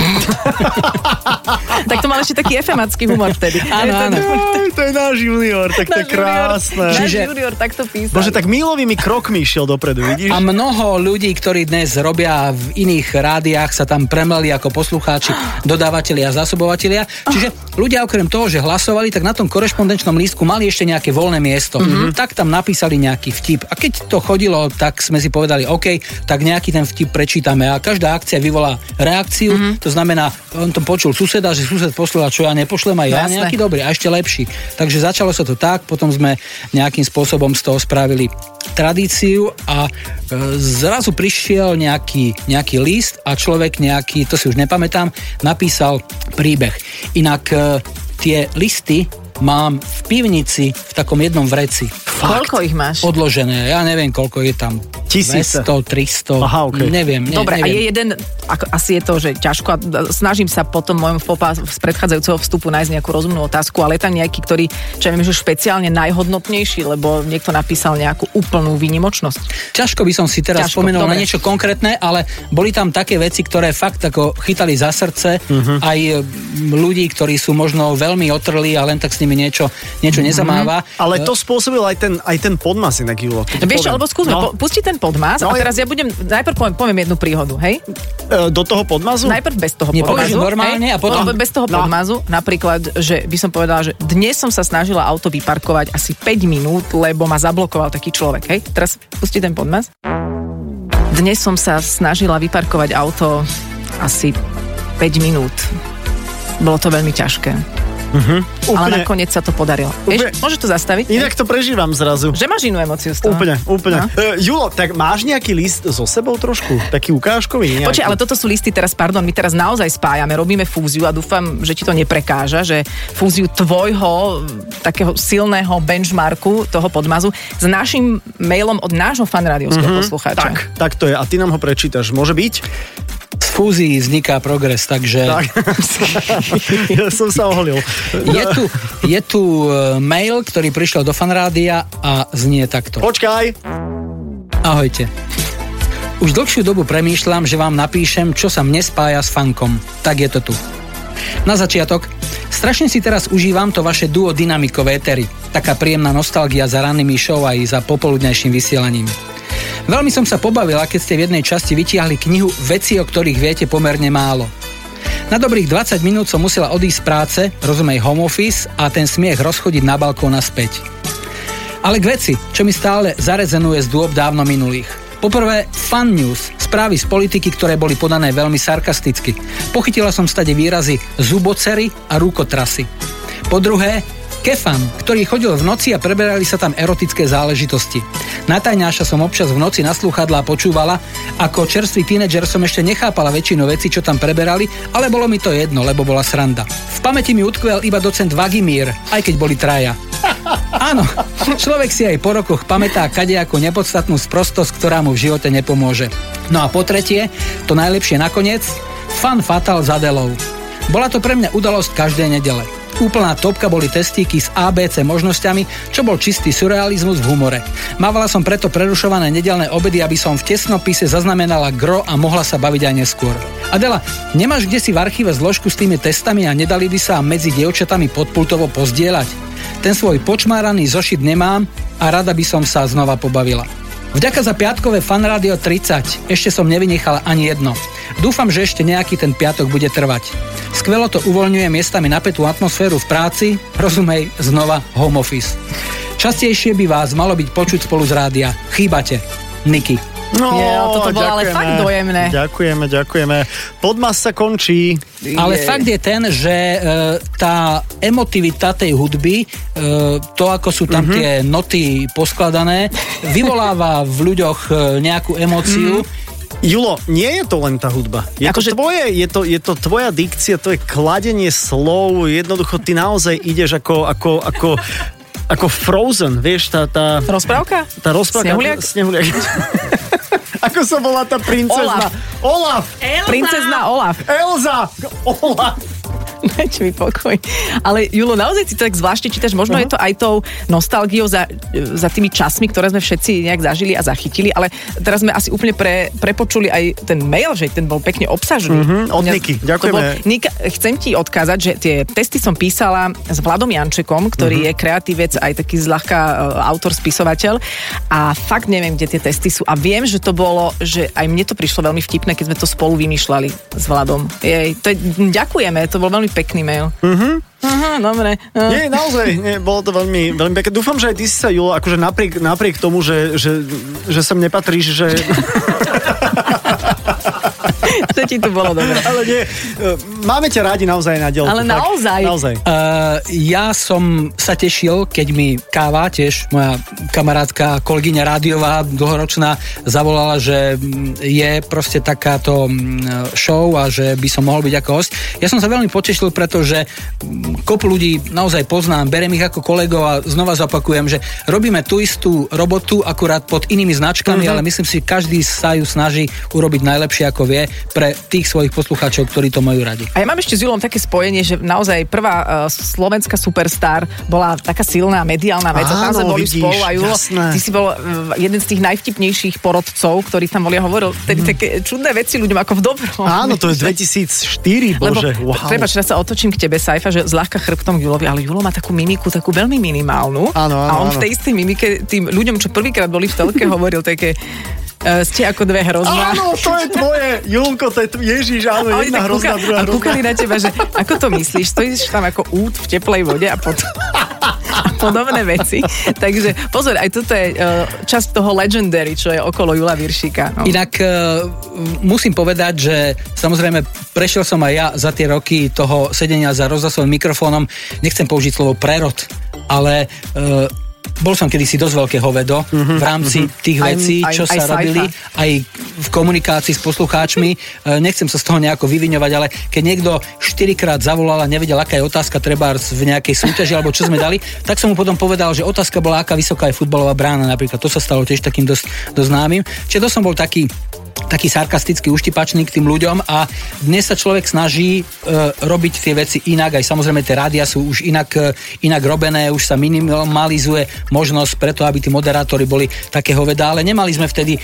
Tak to mal ešte taký efemacký humor vtedy. Áno, áno. Aj, to je náš junior, tak to je krásne. Náš Čiže- junior takto písal. Bože, tak mílovými krokmi išiel dopredu, vidíš? A mnoho ľudí, ktorí dnes robia v iných rádiách, sa tam premleli ako poslucháči, dodávateľia a zásobovatelia. Čiže ľudia okrem toho, že hlasovali, tak na tom korešpondenčnom lístku mali ešte nejaké voľné miesto. Mm-hmm. Tak tam napísali nejaký vtip. A keď to chodilo, tak sme si povedali, OK, tak nejaký ten vtip prečítame. A každá akcia vyvolá reakciu. Mm-hmm. To znamená, on to počul suseda, že sused poslal, čo ja nepošlem aj ja, Jasné. nejaký dobrý a ešte lepší. Takže začalo sa to tak, potom sme nejakým spôsobom z toho spravili tradíciu a e, zrazu prišiel nejaký, nejaký list a človek nejaký, to si už nepamätám, napísal príbeh. Inak e, tie listy mám v pivnici v takom jednom vreci. Koľko ich máš? Odložené, ja neviem, koľko je tam. Tisíce. 200, 300, Aha, okej. neviem. Ne, Dobre, a neviem. je jeden, ako, asi je to, že ťažko, a snažím sa potom mojom popa z predchádzajúceho vstupu nájsť nejakú rozumnú otázku, ale je tam nejaký, ktorý, čo ja viem, že špeciálne najhodnotnejší, lebo niekto napísal nejakú úplnú výnimočnosť. Ťažko by som si teraz Ťažko, spomenul na dobre. niečo konkrétne, ale boli tam také veci, ktoré fakt ako chytali za srdce Mhm. aj e, ľudí, ktorí sú možno veľmi otrlí a len tak s nimi niečo, niečo nezamáva. Mhm. Ale to spôsobil aj ten, aj ten podmas inak, Julo. Vieš, poviem. alebo skúsme, No, no. pusti ten podmas No, a teraz ja budem, najprv poviem, poviem jednu príhodu, hej? e, do toho podmazu? Najprv bez toho Nie, podmazu. normálne hej? a potom- No, bez toho No. podmazu. Napríklad, že by som povedala, že dnes som sa snažila auto vyparkovať asi 5 minút, lebo ma zablokoval taký človek, hej? Teraz pusti ten podmaz. Dnes som sa snažila vyparkovať auto asi 5 minút. Bolo to veľmi ťažké. Ale Úplne. nakoniec sa to podarilo. Úplne. Vieš, môžeš to zastaviť? Inak to prežívam zrazu. Že máš inú emociu z toho. Úplne, úplne. No. Uh, Julo, tak máš nejaký list so sebou trošku? Taký ukážkový? Nejaký? Počkaj, ale toto sú listy teraz, pardon, my teraz naozaj spájame, robíme fúziu a dúfam, že ti to neprekáža, že fúziu tvojho mm, takého silného benchmarku toho podmazu s našim mailom od nášho fanrádiovského mm-hmm, poslucháča. Tak, tak to je. A ty nám ho prečítaš. Môže byť? Z fúzií vzniká progres, takže Tak. ja som sa oholil. je tu, je tu e, mail, ktorý prišiel do fanrádia a znie takto. Počkaj. Ahojte. Už dlhšiu dobu premýšľam, že vám napíšem, čo sa mne spája s fankom. Tak je to tu. Na začiatok, strašne si teraz užívam to vaše duo dynamikové étery. Taká príjemná nostalgia za rannými show aj za popoludnejším vysielaním. Veľmi som sa pobavila, keď ste v jednej časti vytiahli knihu Veci, o ktorých viete pomerne málo. Na dobrých 20 minút som musela odísť z práce, rozumej home office a ten smiech rozchodiť na balkón a späť. Ale k veci, čo mi stále zarezenuje z dôb dávno minulých. Poprvé, fun news, správy z politiky, ktoré boli podané veľmi sarkasticky. Pochytila som stade výrazy zubocery a rukotrasy. Po druhé, Kefan, ktorý chodil v noci a preberali sa tam erotické záležitosti. Natajňáša som občas v noci na slúchadlá počúvala, ako čerstvý tínedžer som ešte nechápala väčšinu vecí, čo tam preberali, ale bolo mi to jedno, lebo bola sranda. V pamäti mi utkvel iba docent Vagimír, aj keď boli traja. Áno, človek si aj po rokoch pamätá kadejakú nepodstatnú sprostosť, ktorá mu v živote nepomôže. No a po tretie, to najlepšie nakoniec, fan fatal s Adelou. Bola to pre mňa udalosť každej nedele. Úplná topka boli testíky s ABC možnosťami, čo bol čistý surrealizmus v humore. Mávala som preto prerušované nedelné obedy, aby som v tesnopise zaznamenala gro a mohla sa baviť aj neskôr. Adela, nemáš kde si v archíve zložku s tými testami a nedali by sa medzi dievčatami podpultovo pozdieľať? Ten svoj počmáraný zošit nemám a rada by som sa znova pobavila. Vďaka za piatkové Fan Radio 30. Ešte som nevynechala ani jedno. Dúfam, že ešte nejaký ten piatok bude trvať. Skvelo to uvoľňuje miestami napätú atmosféru v práci, rozumej, znova home office. Častejšie by vás malo byť počuť spolu z rádia. Chýbate. Niky. No, Je, toto bolo ale fakt dojemné. Ďakujeme, ďakujeme. Podmas sa končí. Ale Je. fakt je ten, že e, tá emotivita tej hudby, e, to ako sú tam tie noty poskladané, vyvoláva v ľuďoch e, nejakú emóciu. Julo, nie je to len tá hudba. Je, Akože- to tvoje, je, to, je to tvoja dikcia, to je kladenie slov, jednoducho ty naozaj ideš ako, ako, ako, ako Frozen, vieš, tá, tá, Rozprávka? tá rozprávka. Snehuliak? Snehuliak. Ako sa volá tá princezna? Olaf. Princezna Olaf. Elza. Olaf. Dajte mi pokoj. Ale Julo, naozaj si to tak zvláštne čítaš, možno je to aj tou nostalgiou za, za tými časmi, ktoré sme všetci nejak zažili a zachytili, ale teraz sme asi úplne pre, prepočuli aj ten mail, že ten bol pekne obsažný. Mhm, od Mňa- Niky. Ďakujeme. bol- Nika, chcem ti odkázať, že tie testy som písala s Vladom Jančekom, ktorý Mhm. je kreatívec, aj taký zľahka e, autor, spisovateľ a fakt neviem, kde tie testy sú a viem, že to bolo, že aj mne to prišlo veľmi vtipné, keď sme to spolu vymýšľali s Vladom. Jej, to je, ďakujeme, to bol veľmi pekný mail. Mhm. Aha, dobre. No. Nie, naozaj, nie, bolo to veľmi, veľmi pekné. Dúfam, že aj ty si sa, Julo, akože napriek, napriek tomu, že, že, že sem nepatríš, že... To ti to bolo dobre. Ale nie, e, máme ťa rádi naozaj na dielku. Ale fakt. naozaj. Naozaj. Uh, ja som sa tešil, keď mi Káva, tiež moja kamarátka, kolegyňa rádiová, dlhoročná, zavolala, že je proste takáto mm, show a že by som mohol byť ako host. Ja som sa veľmi potešil, pretože mm, kopu ľudí naozaj poznám, berem ich ako kolegov a znova zopakujem, že robíme tú istú robotu, akurát pod inými značkami, Mhm. ale myslím si, každý sa ju snaží urobiť najlepšie ako vie pre tých svojich poslucháčov, ktorí to majú radi. A ja mám ešte s Julom také spojenie, že naozaj prvá uh, slovenská superstar bola taká silná mediálna vec a tam Áno, sme boli vidíš, spolu a Julo, jasné. ty si bol uh, jeden z tých najvtipnejších porodcov, ktorý tam boli a hovoril tedy také čudné veci ľuďom ako v dobrom. Áno, to je 2004, Lebo, bože, wow. Prepač, teraz sa otočím k tebe, Saifa, že zľahka chrbtom Julovi, ale Julo má takú mimiku, takú veľmi minimálnu. Áno, áno, a on v áno. tej istej mimike tým ľuďom, čo prvýkrát boli v telke, hovoril také, ste ako dve hrozná. Áno, to je tvoje, Julko, to je tvoje, Ježiš, áno, A jedna hrozná, kúka- druhá a hrozná. kúkali na teba, že ako to myslíš, stojíš tam ako út v teplej vode a potom a podobné veci. Takže pozor, aj toto je uh, časť toho legendary, čo je okolo Jula Viršíka. No. Inak e, musím povedať, že samozrejme prešiel som aj ja za tie roky toho sedenia za rozhlasovým mikrofónom, nechcem použiť slovo prerod, ale e, bol som kedysi dosť veľké hovedo v rámci tých Aj- vecí, aj- čo aj sa Saifa. robili, aj v komunikácii s poslucháčmi. E, Nechcem sa z toho nejako vyviňovať, ale keď niekto štyrikrát zavolal a nevedel, aká je otázka treba v nejakej súťaži alebo čo sme dali, tak som mu potom povedal, že otázka bola, aká vysoká je futbalová brána napríklad. To sa stalo tiež takým dosť, dosť známym. Čiže to som bol taký taký sarkastický, uštipačný k tým ľuďom a dnes sa človek snaží e, robiť tie veci inak, aj samozrejme tie rádia sú už inak, e, inak robené, už sa minimalizuje možnosť preto, aby tí moderátori boli také hovedá, ale nemali sme vtedy e,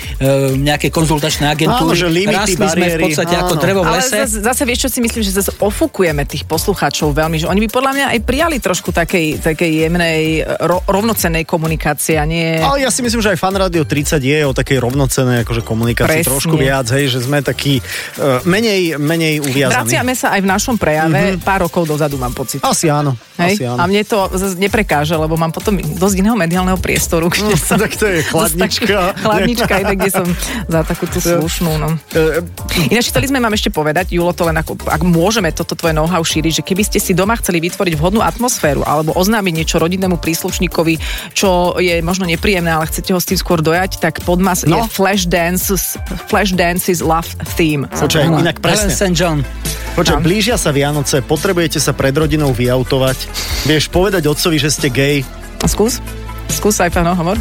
nejaké konzultačné agentúry. Áno, že limity, Rastli sme v bariéry, podstate ako áno. drevo v Ale lese. zase, zase vieš, čo si myslím, že zase ofukujeme tých poslucháčov veľmi, že oni by podľa mňa aj prijali trošku takej, takej jemnej, ro, rovnocennej komunikácie a nie... Ale ja si myslím, že aj Fan Radio 30 je o takej rovnocenej akože komunikácii Presne. trošku viac, hej, že sme takí uh, menej, menej uviazaní. Vraciame sa aj v našom prejave mm-hmm. pár rokov dozadu, mám pocit. Asi áno. Hej? Asi áno. A mne to neprekáže, lebo mám potom dosť iného mediálneho priestoru, kde som... tak to je chladnička. Tak- Chladnička, ide, kde som za takúto slušnú. No. E, Ináč chceli sme vám ešte povedať, Julo, to len ako, ak môžeme toto tvoje know-how šíriť, že keby ste si doma chceli vytvoriť vhodnú atmosféru alebo oznámiť niečo rodinnému príslušníkovi, čo je možno nepríjemné, ale chcete ho s tým skôr dojať, tak podmas No. je Flash Dances, Flash Dances Love Theme. Počkaj, inak presne. St. John. Počkaj, Tam. blížia sa Vianoce, potrebujete sa pred rodinou vyautovať, vieš povedať otcovi, že ste gay, Skús. Skús Saifa, no, hovor.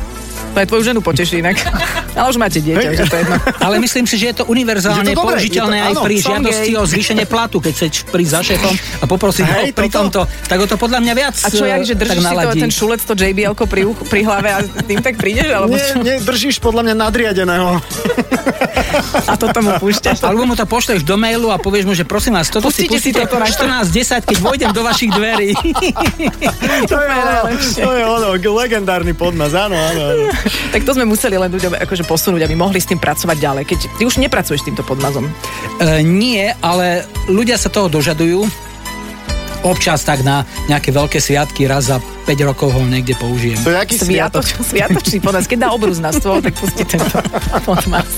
To aj tvoju ženu poteší inak. Ale už máte dieťa, že to je jedno. Ale myslím si, že je to univerzálne Je to dobré, použiteľné to- aj áno, pri žiadosti o zvýšenie platu, keď chceš prísť za šéfom a poprosiť ho pri tomto, tak o to podľa mňa viac A čo, jak, že eh, držíš si to, ten šulec, to JBL pri, pri hlave a tým tak prídeš? Alebo Nie, nie, držíš podľa mňa nadriadeného. A toto mu púšťaš. Alebo mu to pošleš do mailu a povieš mu, že prosím vás, toto Pustite si pustíte toto najprv. 14.10, keď vojdem do vašich dverí. To je ono, to je ono, legendárny podmaz, áno, áno. áno. Tak to sme museli len ľuďom akože posunúť, aby mohli s tým pracovať ďalej. Keď ty už nepracuješ s týmto podmazom. E, nie, ale ľudia sa toho dožadujú. Občas tak na nejaké veľké sviatky raz za 5 rokov ho niekde použijem. To je aký sviatok. Sviatoč, sviatočný podmaz. Keď dá obrus na stôl, tak pustí tento podmaz.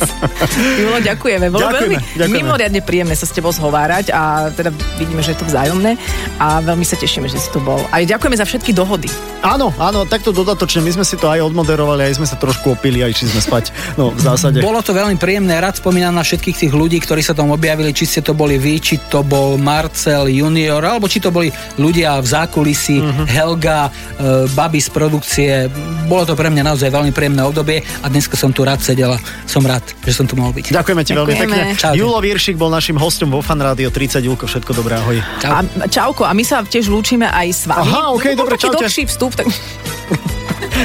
Julo, ďakujeme. Bolo Ďakujeme, veľmi ďakujeme. mimoriadne príjemné sa s tebou zhovárať a teda vidíme, že je to vzájomné a veľmi sa tešíme, že si tu bol. A ďakujeme za všetky dohody. Áno, áno, takto dodatočne. My sme si to aj odmoderovali, aj sme sa trošku opili, aj či sme spať. No, v zásade. Bolo to veľmi príjemné, rád spomínam na všetkých tých ľudí, ktorí sa tam objavili, či ste to boli vy, či to bol Marcel Junior, alebo či to boli ľudia v zákulisí, Mhm. Helga, e, Babi z produkcie. Bolo to pre mňa naozaj veľmi príjemné obdobie a dneska som tu rád sedel a som rád, že som tu mohol byť. Ďakujeme ti veľmi pekne. Čaute. Julo Viršik bol našim hostom vo Fan Rádio 30. Julko, všetko dobré, ahoj. Čau. A čauko, a my sa tiež lúčime aj s vami. Aha, okej, Lebo dobre, taký dlhší vstup, tak...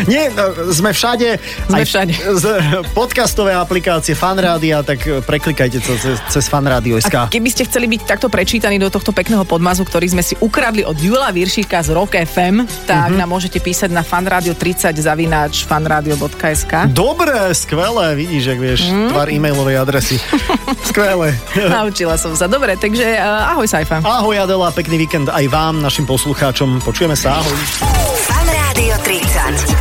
Nie, no, sme všade. Sme aj všade. Z podcastové aplikácie Fan Rádia, tak preklikajte to cez, cez Fan Rádio A keby ste chceli byť takto prečítaní do tohto pekného podmazu, ktorý sme si ukradli od Jula Viršíka z Rock FM, tak nám môžete písať na fanradio30 zavináč fanradio.sk. Dobre, skvelé, vidíš, ak vieš, Mhm. tvar e-mailovej adresy. skvelé. Naučila som sa. Dobre, takže uh, ahoj Saifa. Ahoj Adela, pekný víkend aj vám, našim poslucháčom. Počujeme sa, ahoj. Fan Rádio 30.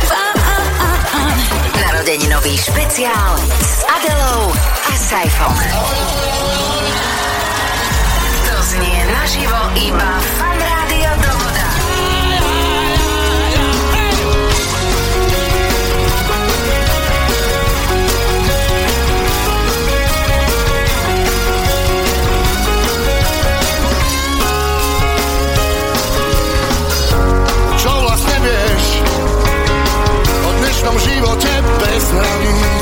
Narodeninový špeciál s Adelou a Saifom. To znie naživo iba Fan As long